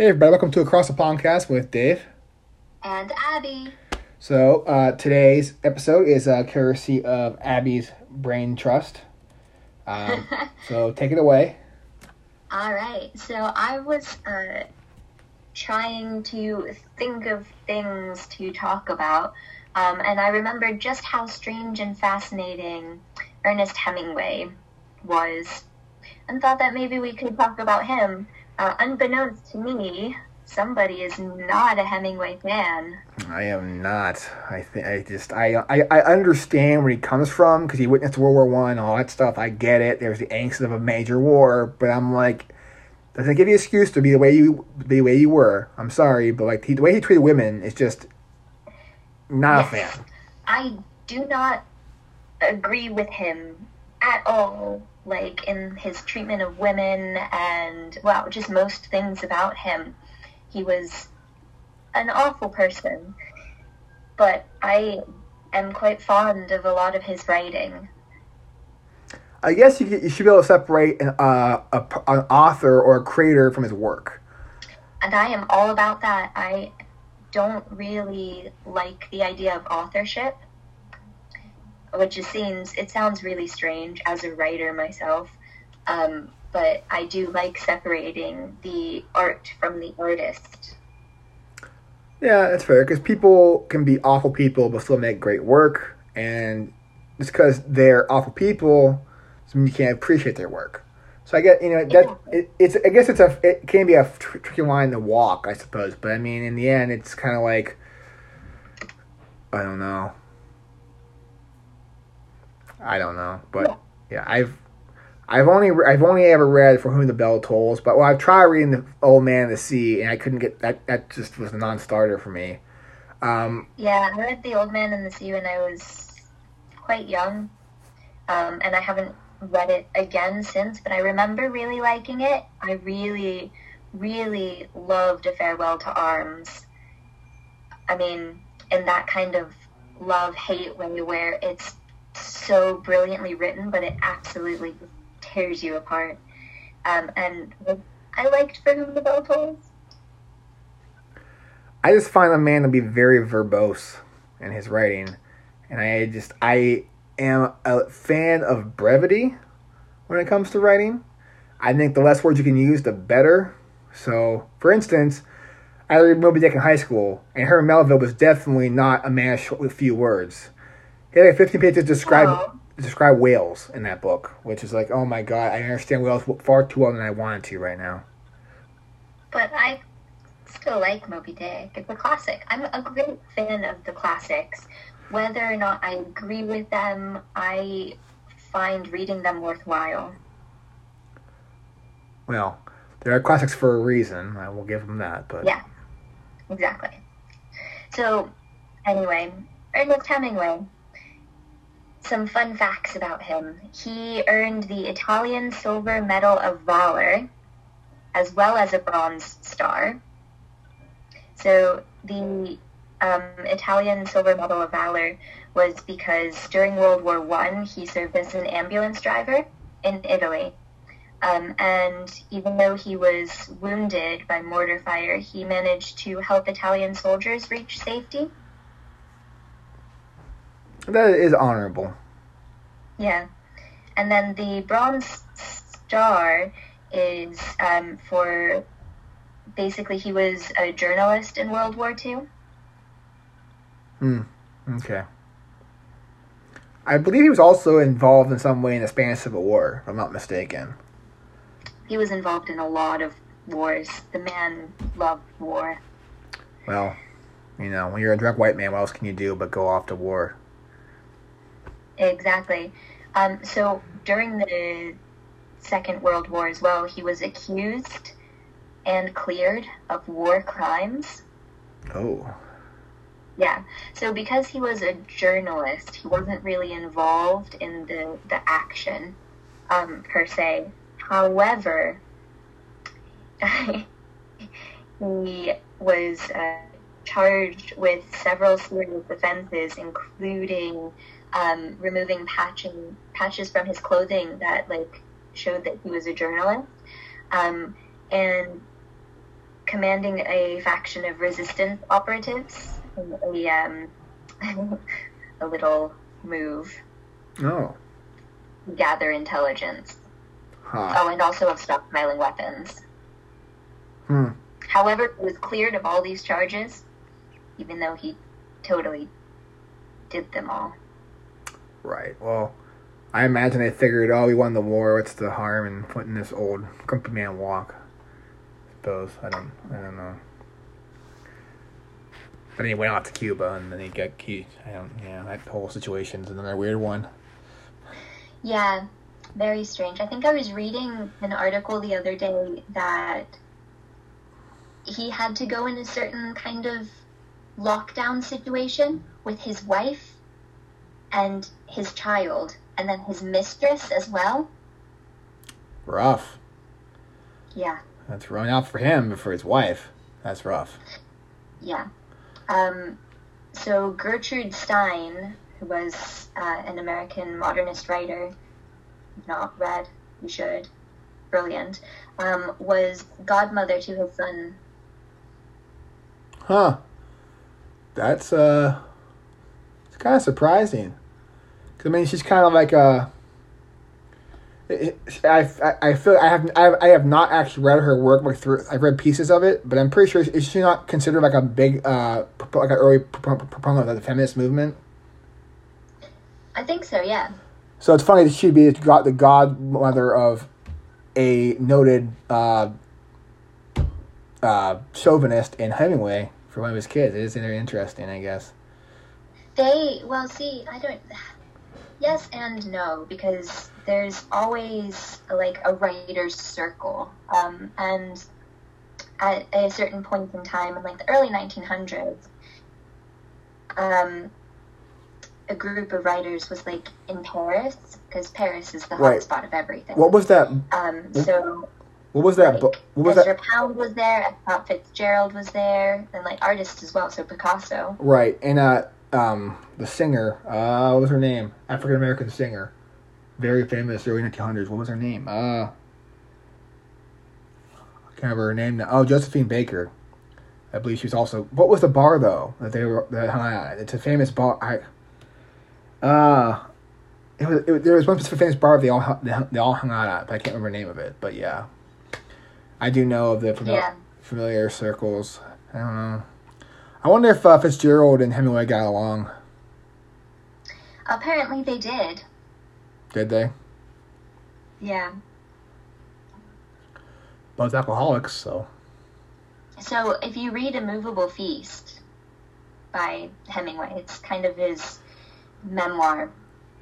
Hey, everybody, welcome to Across the Podcast with Dave. And Abby. So, uh, today's episode is uh, courtesy of Abby's Brain Trust. Um, so, take it away. All right. So, I was uh, trying to think of things to talk about, um, and I remembered just how strange and fascinating Ernest Hemingway was, and thought that maybe we could talk about him. Uh, unbeknownst to me, somebody is not a Hemingway fan. I am not. I think I just I I, I understand where he comes from because he witnessed World War One, all that stuff. I get it. There's the angst of a major war, but I'm like, doesn't give you an excuse to be the way you be the way you were. I'm sorry, but like he, the way he treated women is just not Yes. a fan. I do not agree with him at all, like in his treatment of women and, well, just most things about him. He was an awful person, but I am quite fond of a lot of his writing. I guess you you should be able to separate an uh, a, an author or a creator from his work. And I am all about that. I don't really like the idea of authorship, which it seems it sounds really strange as a writer myself. Um, but I do like separating the art from the artist. Yeah, that's fair because people can be awful people but still make great work, and just because they're awful people doesn't mean you can't appreciate their work. So I get you know that it, it's I guess it's a it can be a tr- tricky line to walk I suppose, but I mean in the end it's kind of like I don't know. I don't know, but yeah, I've I've only I've only ever read For Whom the Bell Tolls, but well, I've tried reading The Old Man of the Sea, and I couldn't get that. That just was a non-starter for me. Um, Yeah, I read The Old Man and the Sea when I was quite young, um, and I haven't read it again since, but I remember really liking it. I really, really loved A Farewell to Arms. I mean, in that kind of love hate way where it's so brilliantly written, but it absolutely tears you apart. Um, and I liked For Whom the Bell Tolls. I just find the man to be very verbose in his writing, and I just I am a fan of brevity when it comes to writing. I think the less words you can use, the better. So, for instance, I read Moby Dick in high school, and Herman Melville was definitely not a man with few words. He had like 15 pages describe Oh. describe whales in that book, which is like, oh my god, I understand whales far too well than I wanted to right now. But I still like Moby Dick. It's a classic. I'm a great fan of the classics. Whether or not I agree with them, I find reading them worthwhile. Well, there are classics for a reason. I will give them that, but Yeah, exactly. So, anyway, Ernest Hemingway. Some fun facts about him. He earned the Italian Silver Medal of Valor, as well as a Bronze Star. So, the um, Italian Silver Medal of Valor was because during World War One he served as an ambulance driver in Italy. Um, and even though he was wounded by mortar fire, he managed to help Italian soldiers reach safety. That is honorable. Yeah. And then the Bronze Star is um, for basically he was a journalist in World War II. Hmm. Okay. I believe he was also involved in some way in the Spanish Civil War, if I'm not mistaken. He was involved in a lot of wars. The man loved war. Well, you know, when you're a drunk white man, what else can you do but go off to war? Exactly. Um, so during the Second World War as well, he was accused and cleared of war crimes. Oh. Yeah. So because he was a journalist, he wasn't really involved in the, the action um, per se. However, he was uh, charged with several serious offenses, including um, removing patching, patches from his clothing that like showed that he was a journalist, um, and commanding a faction of resistance operatives in a, um, a little move Oh. gather intelligence. Huh. Oh, and also of stockpiling weapons. Hmm. However, he was cleared of all these charges, even though he totally did them all. Right. Well, I imagine they figured, oh, we won the war. What's the harm in putting this old grumpy man walk? I suppose I don't. I don't know. But then he went off to Cuba, and then he got key. I don't. Yeah, that whole situation's another weird one. Yeah, very strange. I think I was reading an article the other day that he had to go in a certain kind of lockdown situation with his wife and his child, and then his mistress as well. Rough. Yeah, That's running out for him, but for his wife, that's rough. yeah. Um, so Gertrude Stein, who was uh, an American modernist writer, not read, you should, brilliant, um, was godmother to his son Huh. That's uh. It's kind of surprising. I mean, she's kind of like a. I, I, I feel I have I have, I have not actually read her work like through I've read pieces of it but I'm pretty sure is she not considered like a big uh like an early pro- pro- proponent of the feminist movement I think so, yeah. so it's funny that she'd be got the godmother of a noted uh uh chauvinist in Hemingway for one of his kids it is very interesting I guess They, well, see, I don't. Yes and no, because there's always like a writer's circle. Um, and at a certain point in time, in like the early 1900s, um, a group of writers was like in Paris, because Paris is the Right. hotspot of everything. what was that Um, so what was that like, book what was Ezra that Pound was there, Scott Fitzgerald was there, and like artists as well, so Picasso. Right, and uh, um, the singer, uh, what was her name? African American singer, very famous early nineteen hundreds. What was her name? Uh, I can't remember her name now. Oh, Josephine Baker. I believe she was also. What was the bar though that they were that hung out? at? It's a famous bar. I. Uh, it was, it, there was one specific famous bar they all hung- they, they all hung out at, but I can't remember the name of it. But yeah, I do know of the Yeah. familiar circles. I don't know. I wonder if uh, Fitzgerald and Hemingway got along. Apparently they did. Did they? Yeah. Both alcoholics, so. So if you read A Movable Feast by Hemingway, it's kind of his memoir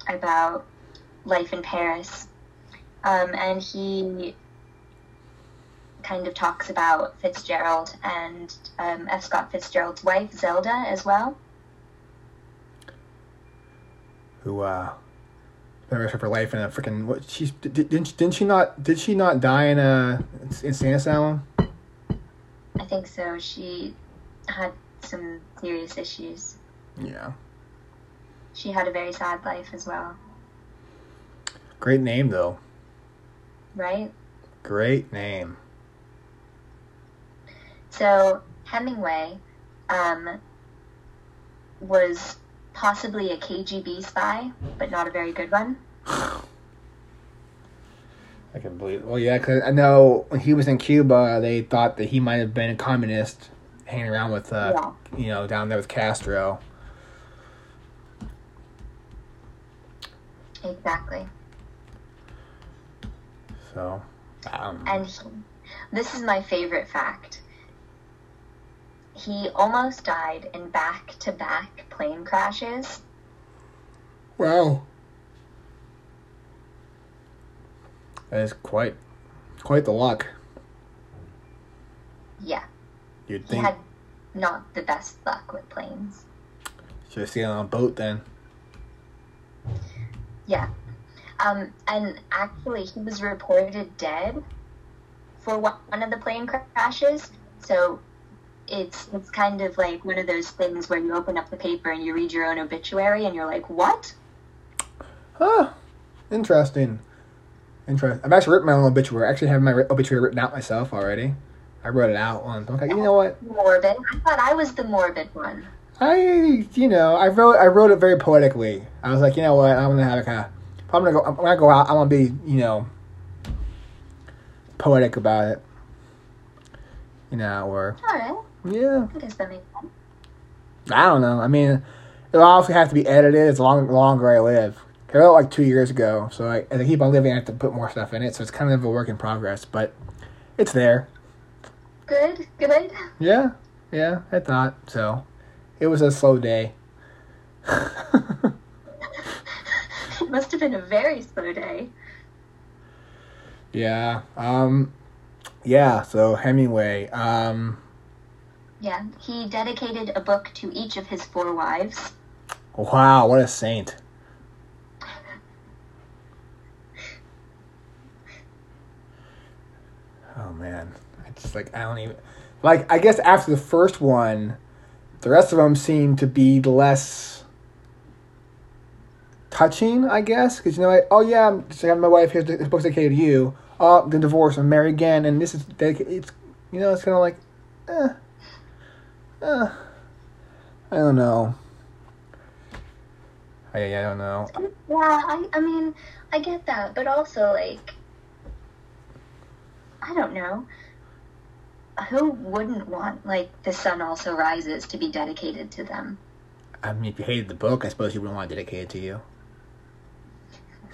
about life in Paris. Um, and he kind of talks about Fitzgerald and um, F. Scott Fitzgerald's wife, Zelda, as well. Who uh, spent the rest of her life in a freaking what? She's did, didn't didn't she not did she not die in a insane asylum? I think so. She had some serious issues. Yeah. She had a very sad life as well, Great name though. right? Great name. So Hemingway um, was possibly a KGB spy, but not a very good one. I can believe. Well, yeah, because I know when he was in Cuba, they thought that he might have been a communist, hanging around with, uh, Yeah. you know, down there with Castro. Exactly. So, um, And he, this is my favorite fact. He almost died in back-to-back plane crashes. wow, that is quite, quite the luck. Yeah, You'd he think had not the best luck with planes. should have stayed on a boat then. Yeah. Um, and actually, he was reported dead for one one of the plane crashes. So it's it's kind of like one of those things where you open up the paper and you read your own obituary and you're like, what? Huh. Interesting. Interesting. I've actually written my own obituary. I actually have my obituary written out myself already. I wrote it out once. Okay, you know what? Morbid. I thought I was the morbid one. I, you know, I wrote, I wrote it very poetically. I was like, you know what? I'm gonna have a kind of, I'm gonna go, I'm gonna go out. I'm gonna be, you know, poetic about it. You know, or All right. Yeah, I guess that makes sense. I don't know. I mean, it'll also have to be edited as long longer I live. I wrote like two years ago, so I, as I keep on living, I have to put more stuff in it. So it's kind of a work in progress, but it's there. Good. Good. Yeah, yeah, I thought so. It was a slow day. It must have been a very slow day. yeah. Um. Yeah. So Hemingway. Um. Yeah. He dedicated a book to each of his four wives. Wow. What a saint. Oh man. It's just like I don't even like. I guess after the first one, the rest of them seem to be less touching. I guess because you know, like, oh yeah, I'm just like, my wife. Here's the book's dedicated to you. Oh, the divorce. I'm married again, and this is dedicated. It's you know, it's kind of like, eh, eh, I don't know. I, I don't know. Yeah. I. I mean, I get that, but also like, I don't know. Who wouldn't want like the sun also rises to be dedicated to them? I mean, if you hated the book, I suppose you wouldn't want to dedicate it to you.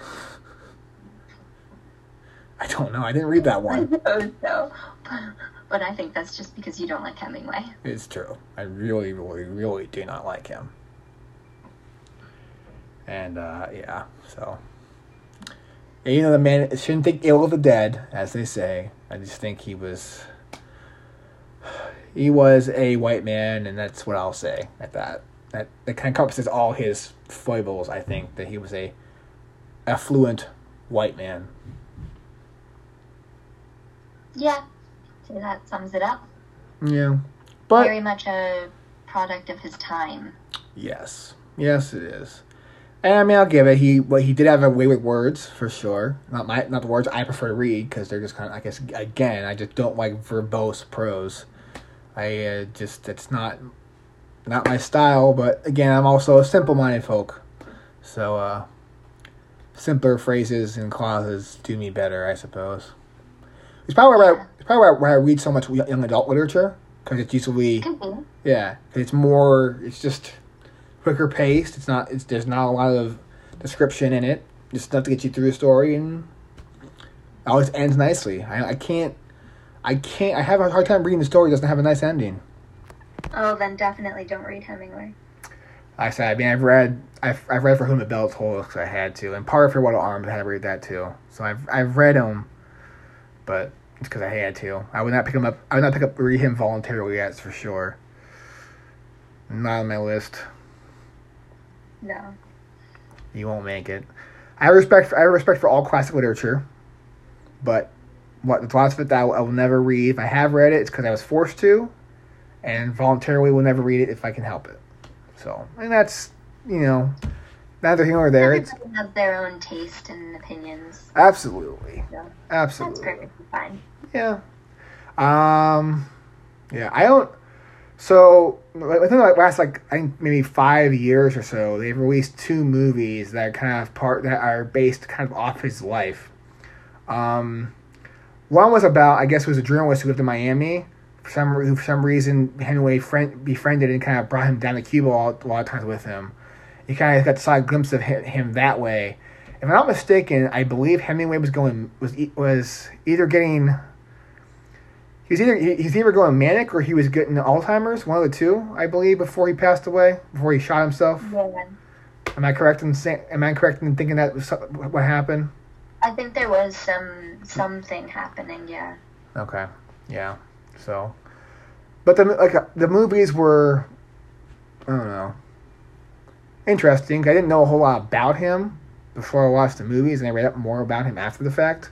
I don't know. I didn't read that I one. suppose so. But I think that's just because you don't like Hemingway. It's true. I really, really, really do not like him. And uh, yeah, so and, you know the man shouldn't think ill of the dead, as they say. I just think he was he was a white man, and that's what I'll say at that. That that kind of encompasses all his foibles. I think that he was a affluent white man. Yeah. So that sums it up. Yeah, but Very much a product of his time. Yes, yes, it is. And I mean, I'll give it. He well, he did have a way with words for sure. Not my not the words I prefer to read because they're just kind of. I guess again, I just don't like verbose prose. I uh, just it's not not my style. But again, I'm also a simple-minded folk, so uh, simpler phrases and clauses do me better, I suppose. It's probably why I, it's probably why, I read so much young adult literature because it's usually be. yeah, it's more. It's just quicker paced. It's not. It's there's not a lot of description in it. Just enough to get you through the story, and it always ends nicely. I, I can't. I can't. I have a hard time reading the story. that Doesn't have a nice ending. Oh, then definitely don't read Hemingway. I said, I mean, I've read. I've, I've read for whom the bell tolls because I had to, and part of for what arms I had to read that too. So I've I've read him, but it's because I had to. I would not pick him up. I would not pick up read him voluntarily. That's for sure. Not on my list. No. You won't make it. I respect. For, I respect for all classic literature, but what the lots of it that I will, I will never read. If I have read it, it's because I was forced to, and voluntarily will never read it if I can help it. So, and that's you know, neither here nor there. It's Everybody has their own taste and opinions. absolutely, So that's absolutely, perfectly fine. yeah. Um, yeah. I don't. So within the last like I think maybe five years or so, they've released two movies that are kind of part that are based kind of off his life. Um, one was about I guess it was a journalist who lived in Miami. For some who for some reason Hemingway friend, befriended and kind of brought him down to Cuba a lot, a lot of times with him. You kind of got a side glimpse of him, that way. If I'm not mistaken, I believe Hemingway was going was was either getting he was either he- he's either going manic or he was getting Alzheimer's, one of the two, I believe, before he passed away, before he shot himself. Yeah. Am I correct in saying? Am I correct in thinking that was what happened? I think there was some something happening. Yeah. Okay, yeah. So, but the like the movies were, I don't know, interesting. I didn't know a whole lot about him before I watched the movies, and I read up more about him after the fact.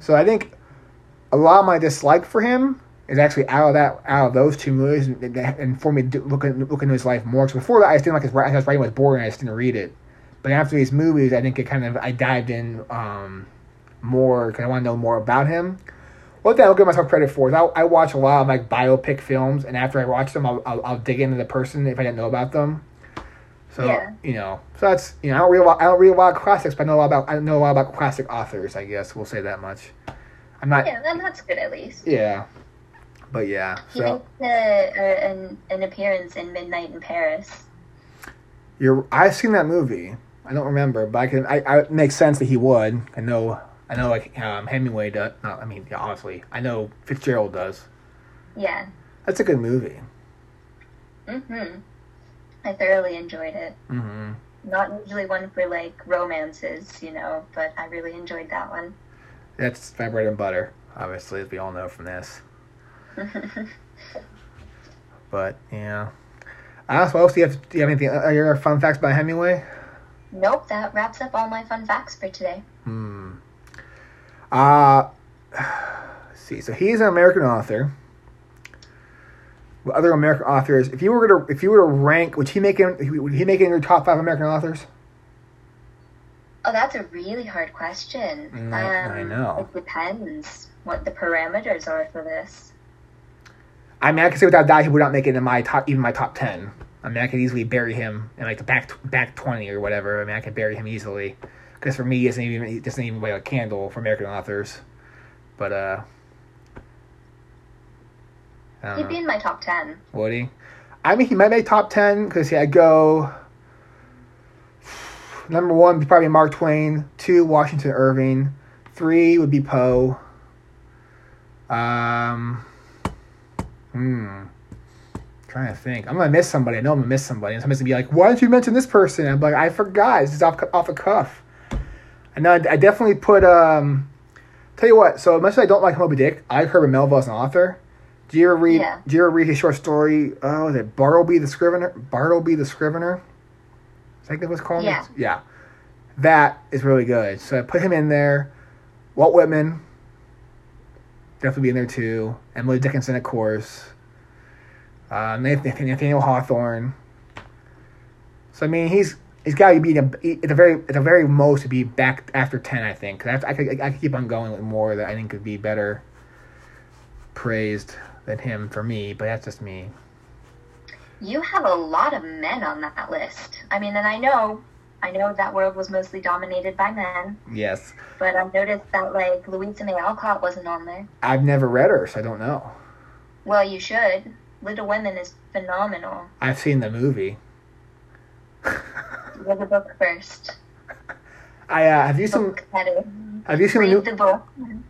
So I think a lot of my dislike for him is actually out of that out of those two movies, and, and for me to look at, into his life more. Because before that, I just didn't like his. His writing was boring. I just didn't read it. But after these movies, I think it kind of I dived in um, more because I want to know more about him. one thing I'll give myself credit for is I, I watch a lot of like biopic films, and after I watch them, I'll, I'll, I'll dig into the person if I didn't know about them. So Yeah. you know, so that's you know I don't read a lot, I don't read a lot of classics, but I know a lot about I know a lot about classic authors. I guess we'll say that much. I'm not. Yeah, then that's good at least. Yeah. But yeah, He so makes a, a, an, an appearance in Midnight in Paris. you're. I've seen that movie. I don't remember, but I can. I, I it makes sense that he would. I know. I know. Like um, Hemingway does. Not. I mean, yeah, honestly, I know Fitzgerald does. Yeah. That's a good movie. Mm-hmm. I thoroughly enjoyed it. hmm Not usually one for like romances, you know, but I really enjoyed that one. That's my bread and butter. Obviously, as we all know from this. But yeah. Uh, so what else do you have? Do you have anything? Are your fun facts about Hemingway? nope, that wraps up all my fun facts for today. Hmm. Uh, let's see. So he's an American author. What other American authors? If you were to if you were to rank, would he make him? Would he make it in your top five American authors? Oh, that's a really hard question. Mm, I- I know. It depends what the parameters are for this. I mean, I can say without doubt he would not make it in my top, even my top ten. I mean, I could easily bury him in like the back back twenty or whatever. I mean, I could bury him easily because for me, he doesn't even he doesn't even weigh a candle for American authors. But uh, I He'd know. be in my top ten. Would he? I mean, he might make top ten because I'd go. Number one would be probably Mark Twain. Two, Washington Irving. Three would be Poe. Um. Hmm. Trying to think. I'm gonna miss somebody. I know I'm gonna miss somebody. And somebody's gonna be like, "Why didn't you mention this person?" I'm like, "I forgot. This is off off the cuff." I know. I, I definitely put. Um. Tell you what. So much as I don't like Moby Dick, I like Herbert Melville as an author. Do you ever read? Yeah. Do you ever read his short story? Oh, is it Bartleby the Scrivener? Bartleby the Scrivener. Is that what it's called? Yeah. Yeah. That is really good. So I put him in there. Walt Whitman. Definitely be in there too. Emily Dickinson, of course. Uh, Nathan, Nathaniel Hawthorne. So I mean, he's he's got to be at the very at the very most to be back after ten. I think. I, I could I could keep on going with more that I think could be better praised than him for me, but that's just me. You have a lot of men on that list. I mean, and I know, I know that world was mostly dominated by men, Yes, but I noticed that like Louisa May Alcott wasn't on there. I've never read her, so I don't know. Well, you should. Little Women is phenomenal. I've seen the movie. Read the book first. I uh, have you seen have you seen the new the book.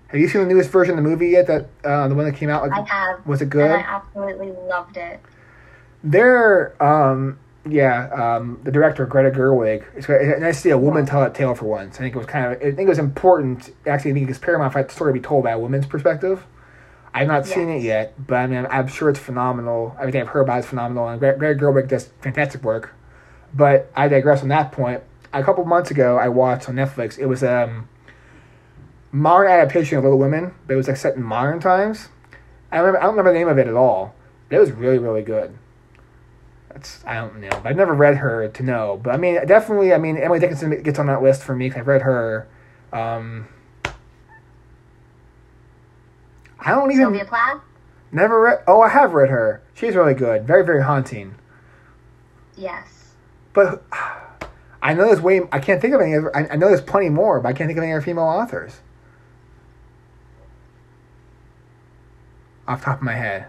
have you seen the newest version of the movie yet? That uh, the one that came out. I have, was it and good? I absolutely loved it. There, um, yeah, um, the director Greta Gerwig. It's, nice to see a woman tell that tale for once. I think it was kind of, I think it was important. Actually, I think it's paramount for that story to be told by a woman's perspective. I've not seen it yet, but I mean, I'm sure it's phenomenal. Everything I've heard about is phenomenal, and Greta Gerwig does fantastic work. But I digress on that point. A couple months ago, I watched on Netflix. It was um, modern adaptation of Little Women, but it was like set in modern times. I remember, I don't remember the name of it at all, but it was really, really good. That's I don't know, but I've never read her to know. But I mean, definitely, I mean, Emily Dickinson gets on that list for me 'cause I've read her. Um, I don't even Sylvia Plath? never read. Oh, I have read her. She's really good. Very, very haunting. Yes. But I know there's way. I can't think of any. Other, I, I know there's plenty more, but I can't think of any other female authors. Off the top of my head.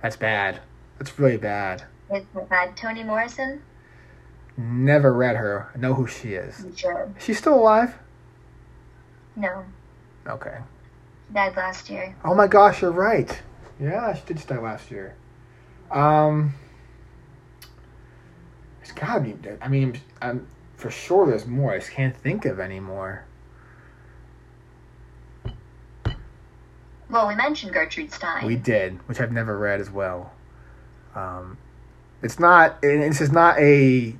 That's bad. That's really bad. It's bad. Toni Morrison? Never read her. I know who she is. You should. Is she still alive? No. Okay. Died last year. Oh my gosh, you're right. Yeah, she did die last year. Um, it's gotta be. I mean, I'm for sure. There's more. I just can't think of any more. Well, we mentioned Gertrude Stein. We did, which I've never read as well. Um, it's not. and This is not a.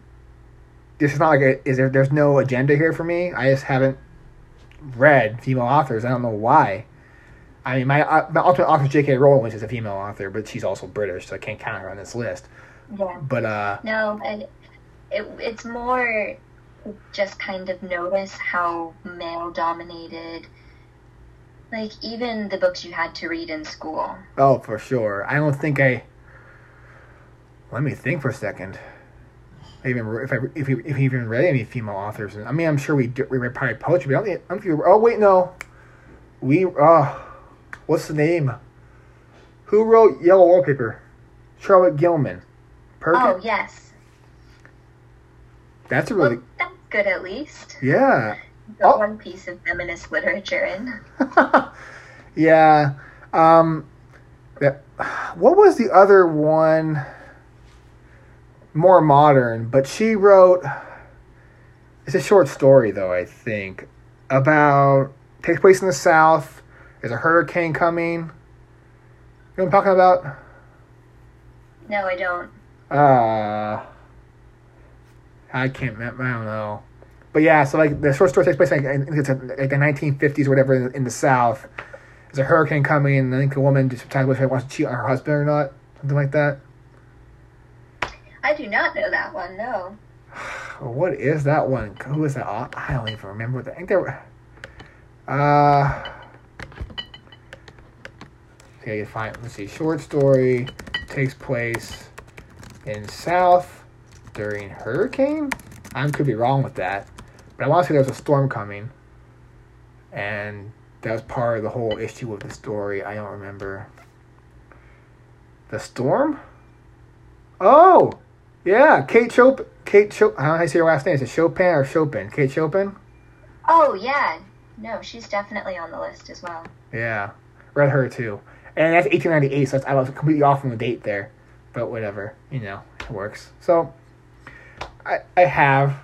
This is not like a. Is there? There's no agenda here for me. I just haven't read female authors. I don't know why. I mean, my uh, my ultimate author is J.K. Rowling, which is a female author, but she's also British, so I can't count her on this list. Yeah. But uh, No, it, it's more just kind of notice how male dominated Like even the books you had to read in school. Oh, for sure. I don't think I. Let me think for a second. I even if I if we, if we even read any female authors. and I mean, I'm sure we do, we read probably poetry. But I don't, think- I don't think we- oh wait, no. We uh, what's the name? Who wrote Yellow Wallpaper? Charlotte Gilman. Perkins. Oh yes. That's a really Well, that's good at least. yeah. Got Oh. one piece of feminist literature in. yeah. Um, that, what was the other one? More modern, but she wrote. It's a short story, though. I think about takes place in the South. There's a hurricane coming. You know what I'm talking about? No, I don't. Uh, I can't. remember. I don't know. But yeah, so like the short story takes place like, I think it's like the 1950s or whatever in, in the South. There's a hurricane coming, and I think a woman just decides whether she wants to cheat on her husband or not, something like that. I do not know that one. No. What is that one? Who is that? au- I don't even remember. I think they were. Uh. Okay, fine. Let's see. Short story takes place in South during hurricane. I could be wrong with that, but I want to say there was a storm coming, and that was part of the whole issue with the story. I don't remember. The storm? Oh, yeah, Kate Chopin. Kate Chopin. I don't know how you say her last name. Is it Chopin or Chopin? Kate Chopin. Oh yeah. No, she's definitely on the list as well. Yeah, read her too. And that's 1898, so that's, I was completely off on the date there. But whatever, you know, it works. So, I I have,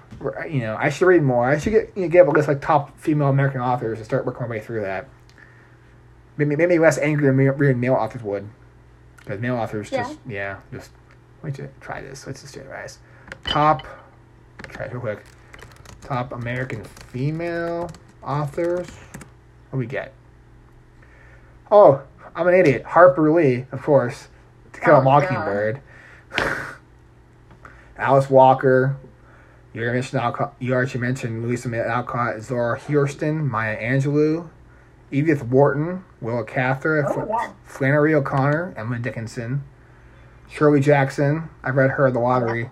you know, I should read more. I should get you know, get a list like top female American authors and start working my way through that. Maybe maybe less angry than reading male authors would, because male authors just yeah just. Me just try this. Let's just do it. Top, try it real quick. Top American female authors. What do we get? Oh, I'm an idiot. Harper Lee, of course. To Kill a Oh, Mockingbird. Alice Walker. You already mentioned Alcott. You already mentioned Louisa May Alcott, Zora Hurston, Maya Angelou, Edith Wharton, Willa Cather, Oh, yeah. Flannery O'Connor, Emma Dickinson, Shirley Jackson. I read her The Lottery.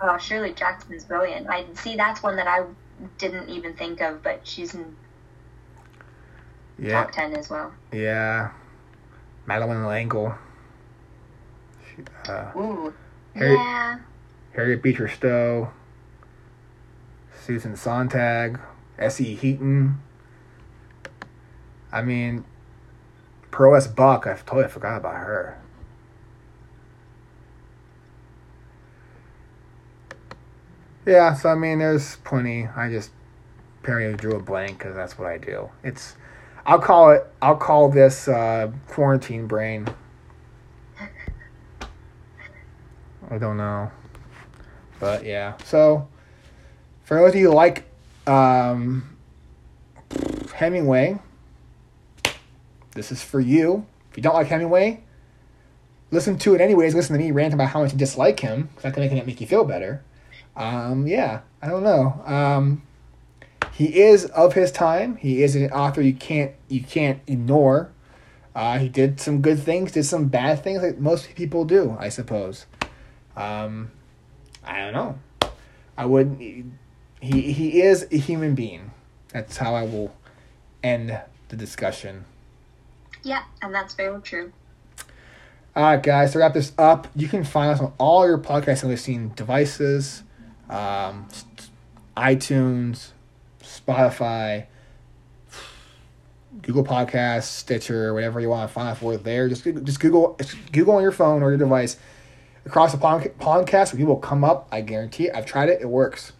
Oh, Shirley Jackson is brilliant. I see that's one that I didn't even think of, but she's in Yeah, top ten as well. yeah. Madeleine L'Engle. She- Uh, Ooh. Yeah. Harriet Beecher Stowe, Susan Sontag, S.E. Hinton. I mean, Pearl S. Buck, I totally forgot about her. Yeah, so I mean, there's plenty. I just apparently drew a blank because that's what I do. It's, I'll call it, I'll call this uh, quarantine brain. I don't know. But yeah, so for those of you who like um, Hemingway, this is for you. If you don't like Hemingway, listen to it anyways. Listen to me rant about how much you dislike him. that can make, make you feel better. Um, yeah, I don't know. Um, he is of his time. He is an author you can't you can't ignore. Uh, he did some good things, did some bad things, like most people do, I suppose. Um, I don't know. I wouldn't. He he is a human being. That's how I will end the discussion. Yeah, and that's very true. All right, guys. To wrap this up, you can find us on all your podcast listening devices, um, iTunes, Spotify, Google Podcasts, Stitcher, whatever you want to find us. We're there. Just just Google just Google on your phone or your device. Across the podcast, we will come up. I guarantee it. I've tried it. It works.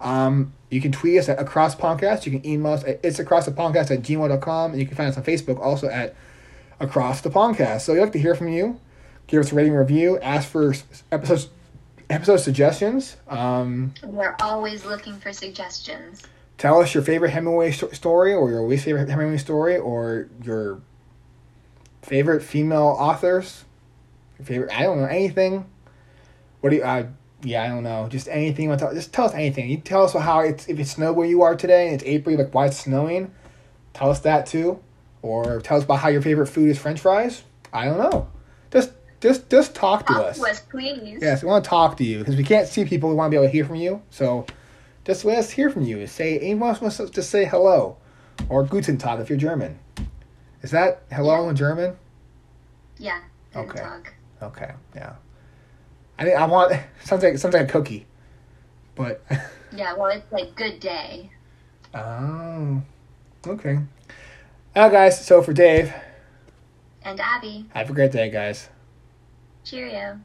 Um, you can tweet us at Across Podcast. You can email us at it's across the podcast at gmail.com. And you can find us on Facebook also at Across the Podcast. So we'd like to hear from you. Give us a rating review. Ask for episodes, episode suggestions. Um, We're always looking for suggestions. tell us your favorite Hemingway sto- story or your least favorite Hemingway story or your favorite female authors. Favorite, I don't know, anything. What do you, uh, yeah, I don't know. Just anything. you want to tell, just tell us anything. You tell us how it's, if it snowed where you are today and it's April, like why it's snowing. Tell us that too. or tell us about how your favorite food is French fries. I don't know. Just just just talk to Talk us. to us, please. Yes, we want to talk to you because we can't see people. We want to be able to hear from you. So just let us hear from you. Say anyone wants to say hello or Guten Tag if you're German. Is that hello Yeah. in German? Yeah. Okay. Okay, yeah. I mean, I want sounds like sounds like a cookie, but Yeah, well, it's like good day. oh, okay. Now, guys. So for Dave, And Abby, have a great day, guys. cheerio.